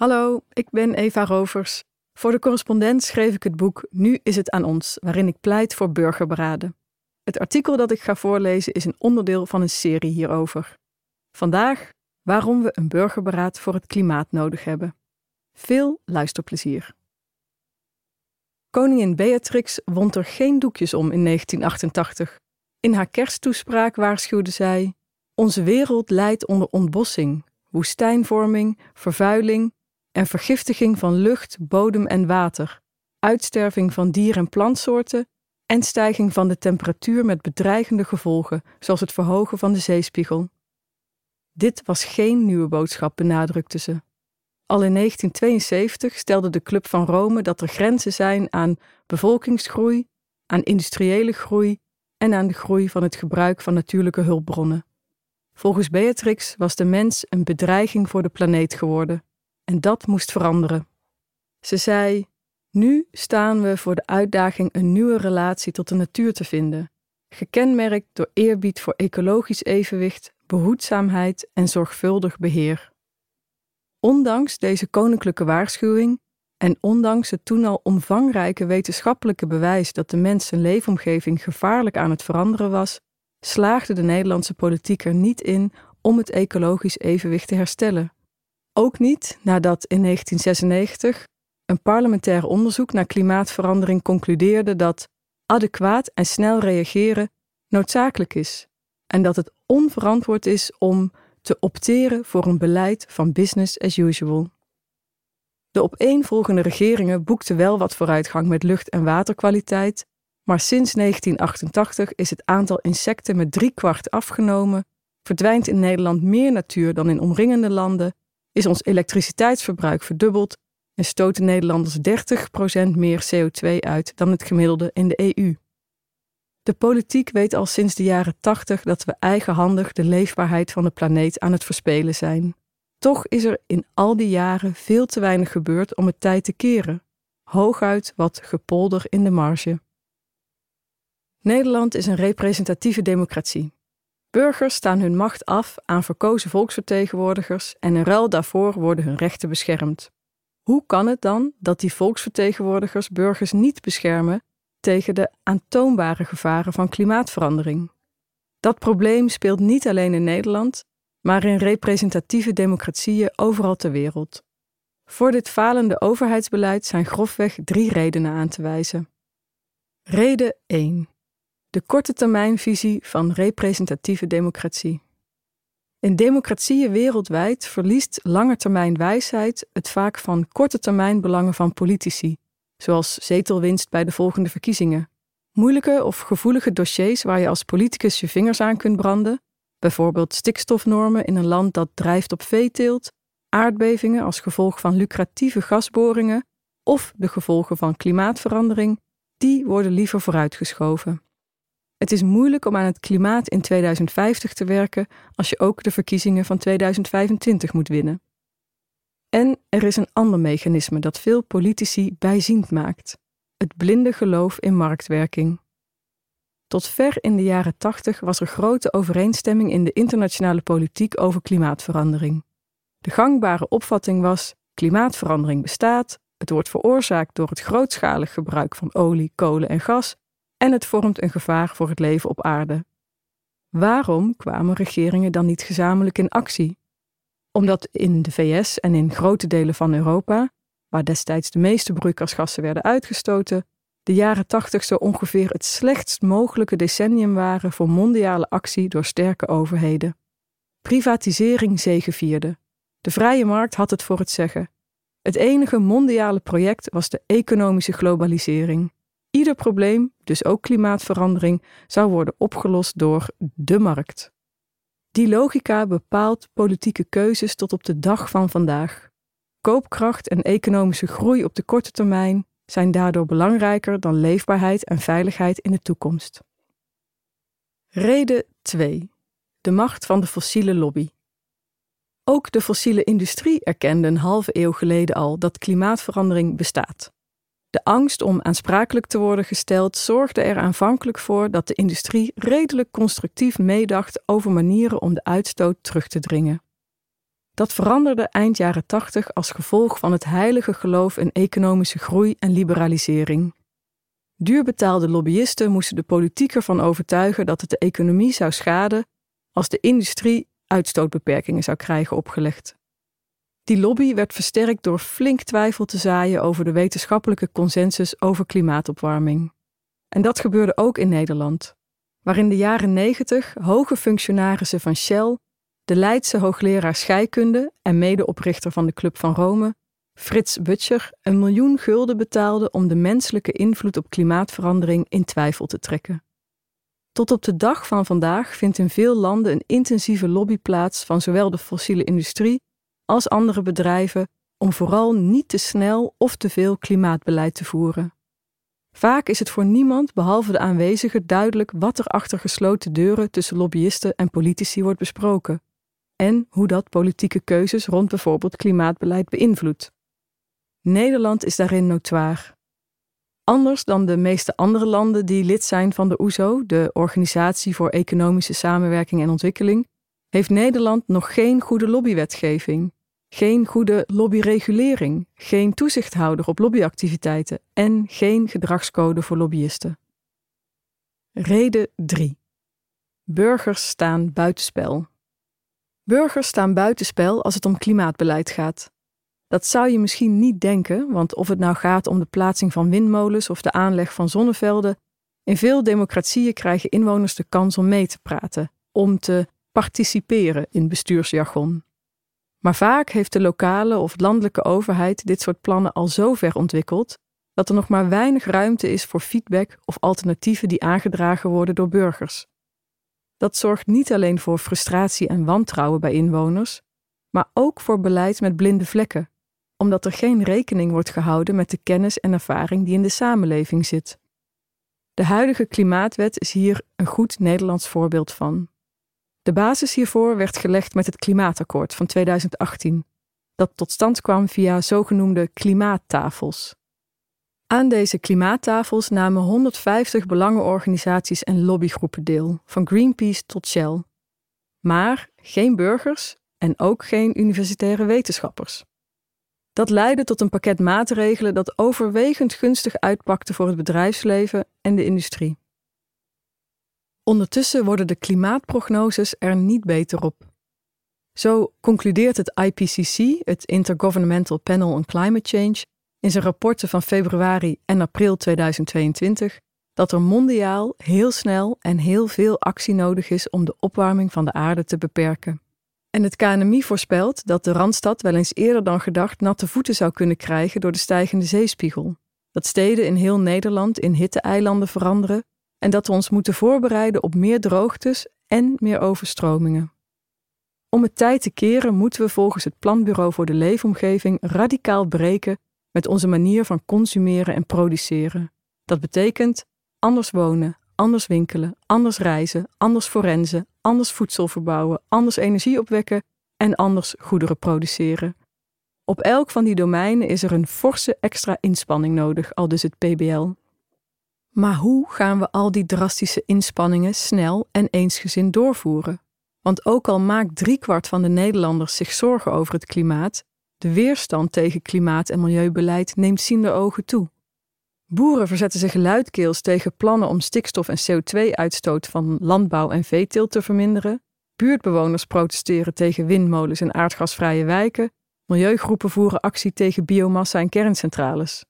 Hallo, ik ben Eva Rovers. Voor de correspondent schreef ik het boek Nu is het aan ons, waarin ik pleit voor burgerberaden. Het artikel dat ik ga voorlezen is een onderdeel van een serie hierover. Vandaag waarom we een burgerberaad voor het klimaat nodig hebben. Veel luisterplezier. Koningin Beatrix wond er geen doekjes om in 1988. In haar kersttoespraak waarschuwde zij: Onze wereld lijdt onder ontbossing, woestijnvorming, vervuiling en vergiftiging van lucht, bodem en water, uitsterving van dier- en plantsoorten en stijging van de temperatuur met bedreigende gevolgen, zoals het verhogen van de zeespiegel. Dit was geen nieuwe boodschap, benadrukte ze. Al in 1972 stelde de Club van Rome dat er grenzen zijn aan bevolkingsgroei, aan industriële groei en aan de groei van het gebruik van natuurlijke hulpbronnen. Volgens Beatrix was de mens een bedreiging voor de planeet geworden en dat moest veranderen. Ze zei: Nu staan we voor de uitdaging een nieuwe relatie tot de natuur te vinden, gekenmerkt door eerbied voor ecologisch evenwicht, behoedzaamheid en zorgvuldig beheer. Ondanks deze koninklijke waarschuwing en ondanks het toen al omvangrijke wetenschappelijke bewijs dat de mens zijn leefomgeving gevaarlijk aan het veranderen was, slaagde de Nederlandse politiek er niet in om het ecologisch evenwicht te herstellen. Ook niet nadat in 1996 een parlementair onderzoek naar klimaatverandering concludeerde dat adequaat en snel reageren noodzakelijk is en dat het onverantwoord is om te opteren voor een beleid van business as usual. De opeenvolgende regeringen boekten wel wat vooruitgang met lucht- en waterkwaliteit, maar sinds 1988 is het aantal insecten met driekwart afgenomen, verdwijnt in Nederland meer natuur dan in omringende landen is ons elektriciteitsverbruik verdubbeld en stoten Nederlanders 30% meer CO2 uit dan het gemiddelde in de EU. De politiek weet al sinds de jaren 80 dat we eigenhandig de leefbaarheid van de planeet aan het verspelen zijn. Toch is er in al die jaren veel te weinig gebeurd om het tijd te keren. Hooguit wat gepolder in de marge. Nederland is een representatieve democratie. Burgers staan hun macht af aan verkozen volksvertegenwoordigers en in ruil daarvoor worden hun rechten beschermd. Hoe kan het dan dat die volksvertegenwoordigers burgers niet beschermen tegen de aantoonbare gevaren van klimaatverandering? Dat probleem speelt niet alleen in Nederland, maar in representatieve democratieën overal ter wereld. Voor dit falende overheidsbeleid zijn grofweg drie redenen aan te wijzen. Reden 1 de korte termijnvisie van representatieve democratie. In democratieën wereldwijd verliest langetermijn wijsheid het vaak van korte termijn belangen van politici, zoals zetelwinst bij de volgende verkiezingen. Moeilijke of gevoelige dossiers waar je als politicus je vingers aan kunt branden, bijvoorbeeld stikstofnormen in een land dat drijft op veeteelt, aardbevingen als gevolg van lucratieve gasboringen of de gevolgen van klimaatverandering, die worden liever vooruitgeschoven. Het is moeilijk om aan het klimaat in 2050 te werken als je ook de verkiezingen van 2025 moet winnen. En er is een ander mechanisme dat veel politici bijziend maakt: het blinde geloof in marktwerking. Tot ver in de jaren 80 was er grote overeenstemming in de internationale politiek over klimaatverandering. De gangbare opvatting was: klimaatverandering bestaat, het wordt veroorzaakt door het grootschalig gebruik van olie, kolen en gas en het vormt een gevaar voor het leven op aarde. Waarom kwamen regeringen dan niet gezamenlijk in actie? Omdat in de VS en in grote delen van Europa, waar destijds de meeste broeikasgassen werden uitgestoten, de jaren tachtig zo ongeveer het slechtst mogelijke decennium waren voor mondiale actie door sterke overheden. Privatisering zegevierde. De vrije markt had het voor het zeggen. Het enige mondiale project was de economische globalisering. Ieder probleem, dus ook klimaatverandering, zou worden opgelost door de markt. Die logica bepaalt politieke keuzes tot op de dag van vandaag. Koopkracht en economische groei op de korte termijn zijn daardoor belangrijker dan leefbaarheid en veiligheid in de toekomst. Reden 2. De macht van de fossiele lobby. Ook de fossiele industrie erkende een halve eeuw geleden al dat klimaatverandering bestaat. De angst om aansprakelijk te worden gesteld zorgde er aanvankelijk voor dat de industrie redelijk constructief meedacht over manieren om de uitstoot terug te dringen. Dat veranderde eind jaren 80 als gevolg van het heilige geloof in economische groei en liberalisering. Duurbetaalde lobbyisten moesten de politiek ervan overtuigen dat het de economie zou schaden als de industrie uitstootbeperkingen zou krijgen opgelegd. Die lobby werd versterkt door flink twijfel te zaaien over de wetenschappelijke consensus over klimaatopwarming. En dat gebeurde ook in Nederland, waar in de jaren 90 hoge functionarissen van Shell, de Leidse hoogleraar scheikunde en medeoprichter van de Club van Rome, Frits Butcher, een miljoen gulden betaalde om de menselijke invloed op klimaatverandering in twijfel te trekken. Tot op de dag van vandaag vindt in veel landen een intensieve lobby plaats van zowel de fossiele industrie als andere bedrijven om vooral niet te snel of te veel klimaatbeleid te voeren. Vaak is het voor niemand behalve de aanwezigen duidelijk wat er achter gesloten deuren tussen lobbyisten en politici wordt besproken en hoe dat politieke keuzes rond bijvoorbeeld klimaatbeleid beïnvloedt. Nederland is daarin notoir. Anders dan de meeste andere landen die lid zijn van de OESO, de Organisatie voor Economische Samenwerking en Ontwikkeling, heeft Nederland nog geen goede lobbywetgeving, geen goede lobbyregulering, geen toezichthouder op lobbyactiviteiten en geen gedragscode voor lobbyisten. Reden 3. Burgers staan buitenspel. Burgers staan buitenspel als het om klimaatbeleid gaat. Dat zou je misschien niet denken, want of het nou gaat om de plaatsing van windmolens of de aanleg van zonnevelden, in veel democratieën krijgen inwoners de kans om mee te praten, om te participeren in bestuursjargon. Maar vaak heeft de lokale of landelijke overheid dit soort plannen al zo ver ontwikkeld dat er nog maar weinig ruimte is voor feedback of alternatieven die aangedragen worden door burgers. Dat zorgt niet alleen voor frustratie en wantrouwen bij inwoners, maar ook voor beleid met blinde vlekken, omdat er geen rekening wordt gehouden met de kennis en ervaring die in de samenleving zit. De huidige klimaatwet is hier een goed Nederlands voorbeeld van. De basis hiervoor werd gelegd met het Klimaatakkoord van 2018, dat tot stand kwam via zogenoemde klimaattafels. Aan deze klimaattafels namen 150 belangenorganisaties en lobbygroepen deel, van Greenpeace tot Shell. Maar geen burgers en ook geen universitaire wetenschappers. Dat leidde tot een pakket maatregelen dat overwegend gunstig uitpakte voor het bedrijfsleven en de industrie. Ondertussen worden de klimaatprognoses er niet beter op. Zo concludeert het IPCC, het Intergovernmental Panel on Climate Change, in zijn rapporten van februari en april 2022 dat er mondiaal heel snel en heel veel actie nodig is om de opwarming van de aarde te beperken. En het KNMI voorspelt dat de Randstad wel eens eerder dan gedacht natte voeten zou kunnen krijgen door de stijgende zeespiegel. Dat steden in heel Nederland in hitte-eilanden veranderen en dat we ons moeten voorbereiden op meer droogtes en meer overstromingen. Om het tijd te keren moeten we volgens het Planbureau voor de Leefomgeving radicaal breken met onze manier van consumeren en produceren. Dat betekent anders wonen, anders winkelen, anders reizen, anders forensen, anders voedsel verbouwen, anders energie opwekken en anders goederen produceren. Op elk van die domeinen is er een forse extra inspanning nodig, al dus het PBL. Maar hoe gaan we al die drastische inspanningen snel en eensgezind doorvoeren? Want ook al maakt driekwart van de Nederlanders zich zorgen over het klimaat, de weerstand tegen klimaat- en milieubeleid neemt ziende ogen toe. Boeren verzetten zich luidkeels tegen plannen om stikstof- en CO2-uitstoot van landbouw en veeteelt te verminderen. Buurtbewoners protesteren tegen windmolens en aardgasvrije wijken. Milieugroepen voeren actie tegen biomassa en kerncentrales.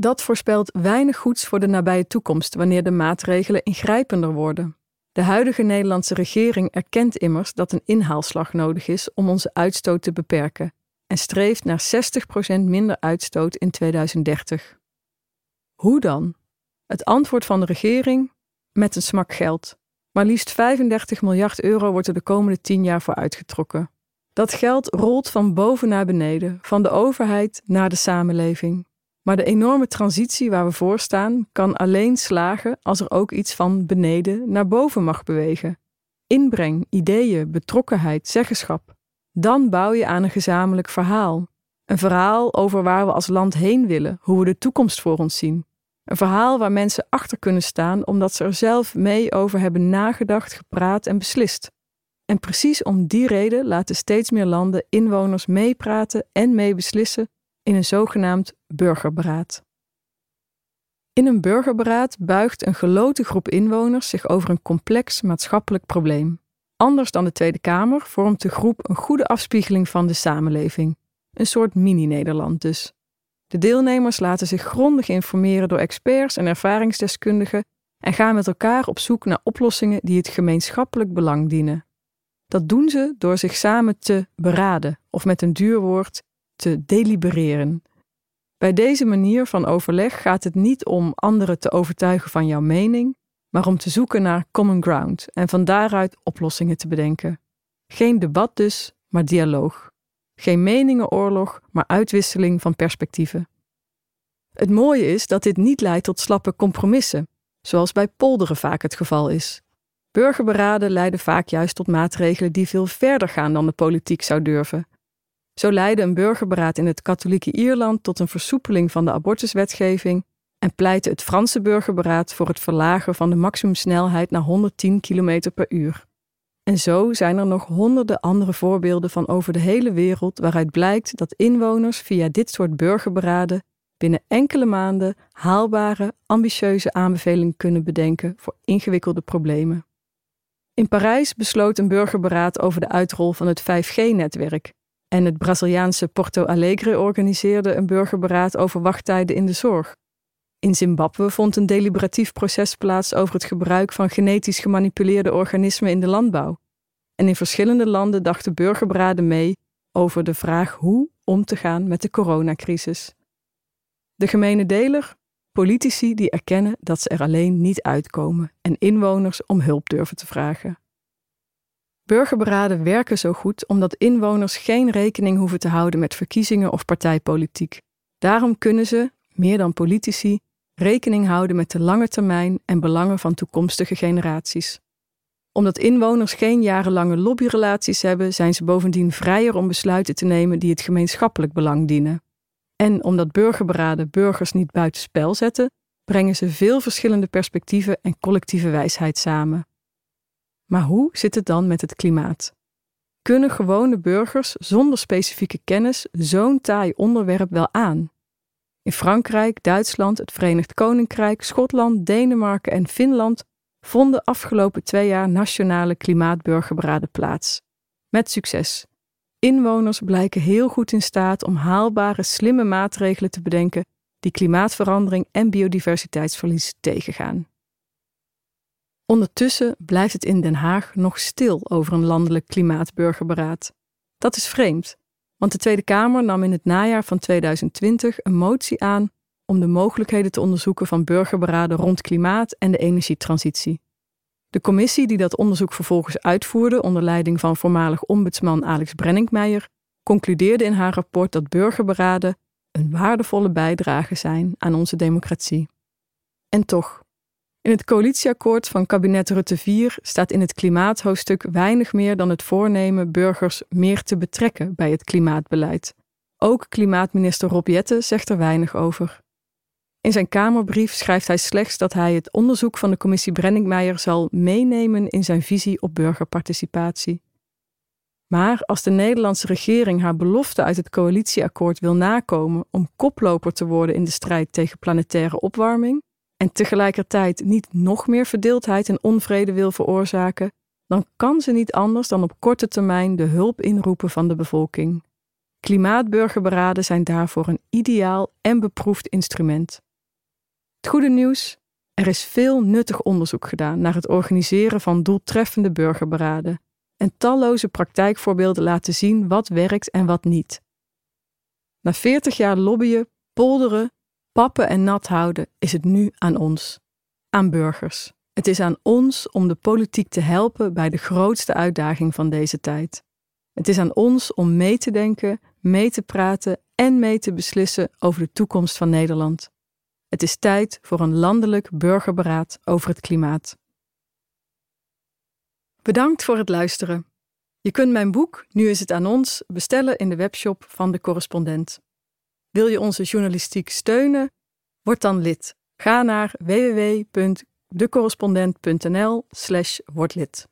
Dat voorspelt weinig goeds voor de nabije toekomst wanneer de maatregelen ingrijpender worden. De huidige Nederlandse regering erkent immers dat een inhaalslag nodig is om onze uitstoot te beperken en streeft naar 60% minder uitstoot in 2030. Hoe dan? Het antwoord van de regering? Met een smak geld. Maar liefst 35 miljard euro wordt er de komende 10 jaar voor uitgetrokken. Dat geld rolt van boven naar beneden, van de overheid naar de samenleving. Maar de enorme transitie waar we voor staan kan alleen slagen als er ook iets van beneden naar boven mag bewegen. Inbreng, ideeën, betrokkenheid, zeggenschap. Dan bouw je aan een gezamenlijk verhaal. Een verhaal over waar we als land heen willen, hoe we de toekomst voor ons zien. Een verhaal waar mensen achter kunnen staan omdat ze er zelf mee over hebben nagedacht, gepraat en beslist. En precies om die reden laten steeds meer landen inwoners meepraten en meebeslissen in een zogenaamd burgerberaad. In een burgerberaad buigt een geloten groep inwoners zich over een complex maatschappelijk probleem. Anders dan de Tweede Kamer vormt de groep een goede afspiegeling van de samenleving. Een soort mini-Nederland dus. De deelnemers laten zich grondig informeren door experts en ervaringsdeskundigen en gaan met elkaar op zoek naar oplossingen die het gemeenschappelijk belang dienen. Dat doen ze door zich samen te beraden, of met een duur woord, te delibereren. Bij deze manier van overleg gaat het niet om anderen te overtuigen van jouw mening, maar om te zoeken naar common ground en van daaruit oplossingen te bedenken. Geen debat dus, maar dialoog. Geen meningenoorlog, maar uitwisseling van perspectieven. Het mooie is dat dit niet leidt tot slappe compromissen, zoals bij polderen vaak het geval is. Burgerberaden leiden vaak juist tot maatregelen die veel verder gaan dan de politiek zou durven. Zo leidde een burgerberaad in het katholieke Ierland tot een versoepeling van de abortuswetgeving en pleitte het Franse burgerberaad voor het verlagen van de maximumsnelheid naar 110 km per uur. En zo zijn er nog honderden andere voorbeelden van over de hele wereld waaruit blijkt dat inwoners via dit soort burgerberaden binnen enkele maanden haalbare, ambitieuze aanbevelingen kunnen bedenken voor ingewikkelde problemen. In Parijs besloot een burgerberaad over de uitrol van het 5G-netwerk. En het Braziliaanse Porto Alegre organiseerde een burgerberaad over wachttijden in de zorg. In Zimbabwe vond een deliberatief proces plaats over het gebruik van genetisch gemanipuleerde organismen in de landbouw. En in verschillende landen dachten burgerberaden mee over de vraag hoe om te gaan met de coronacrisis. De gemene deler? Politici die erkennen dat ze er alleen niet uitkomen en inwoners om hulp durven te vragen. Burgerberaden werken zo goed omdat inwoners geen rekening hoeven te houden met verkiezingen of partijpolitiek. Daarom kunnen ze, meer dan politici, rekening houden met de lange termijn en belangen van toekomstige generaties. Omdat inwoners geen jarenlange lobbyrelaties hebben, zijn ze bovendien vrijer om besluiten te nemen die het gemeenschappelijk belang dienen. En omdat burgerberaden burgers niet buitenspel zetten, brengen ze veel verschillende perspectieven en collectieve wijsheid samen. Maar hoe zit het dan met het klimaat? Kunnen gewone burgers zonder specifieke kennis zo'n taai onderwerp wel aan? In Frankrijk, Duitsland, het Verenigd Koninkrijk, Schotland, Denemarken en Finland vonden afgelopen twee jaar nationale klimaatburgerberaden plaats. Met succes. Inwoners blijken heel goed in staat om haalbare, slimme maatregelen te bedenken die klimaatverandering en biodiversiteitsverlies tegengaan. Ondertussen blijft het in Den Haag nog stil over een landelijk klimaatburgerberaad. Dat is vreemd, want de Tweede Kamer nam in het najaar van 2020 een motie aan om de mogelijkheden te onderzoeken van burgerberaden rond klimaat en de energietransitie. De commissie die dat onderzoek vervolgens uitvoerde onder leiding van voormalig ombudsman Alex Brenninkmeijer concludeerde in haar rapport dat burgerberaden een waardevolle bijdrage zijn aan onze democratie. En toch, in het coalitieakkoord van kabinet Rutte 4 staat in het klimaathoofdstuk weinig meer dan het voornemen burgers meer te betrekken bij het klimaatbeleid. Ook klimaatminister Rob Jette zegt er weinig over. In zijn Kamerbrief schrijft hij slechts dat hij het onderzoek van de commissie Brenningmeijer zal meenemen in zijn visie op burgerparticipatie. Maar als de Nederlandse regering haar belofte uit het coalitieakkoord wil nakomen om koploper te worden in de strijd tegen planetaire opwarming en tegelijkertijd niet nog meer verdeeldheid en onvrede wil veroorzaken, dan kan ze niet anders dan op korte termijn de hulp inroepen van de bevolking. Klimaatburgerberaden zijn daarvoor een ideaal en beproefd instrument. Het goede nieuws: er is veel nuttig onderzoek gedaan naar het organiseren van doeltreffende burgerberaden. En talloze praktijkvoorbeelden laten zien wat werkt en wat niet. Na 40 jaar lobbyen, polderen, pappen en nat houden is het nu aan ons, aan burgers. Het is aan ons om de politiek te helpen bij de grootste uitdaging van deze tijd. Het is aan ons om mee te denken, mee te praten en mee te beslissen over de toekomst van Nederland. Het is tijd voor een landelijk burgerberaad over het klimaat. Bedankt voor het luisteren. Je kunt mijn boek Nu is het aan ons bestellen in de webshop van de correspondent. Wil je onze journalistiek steunen? Word dan lid. Ga naar www.decorrespondent.nl/wordlid.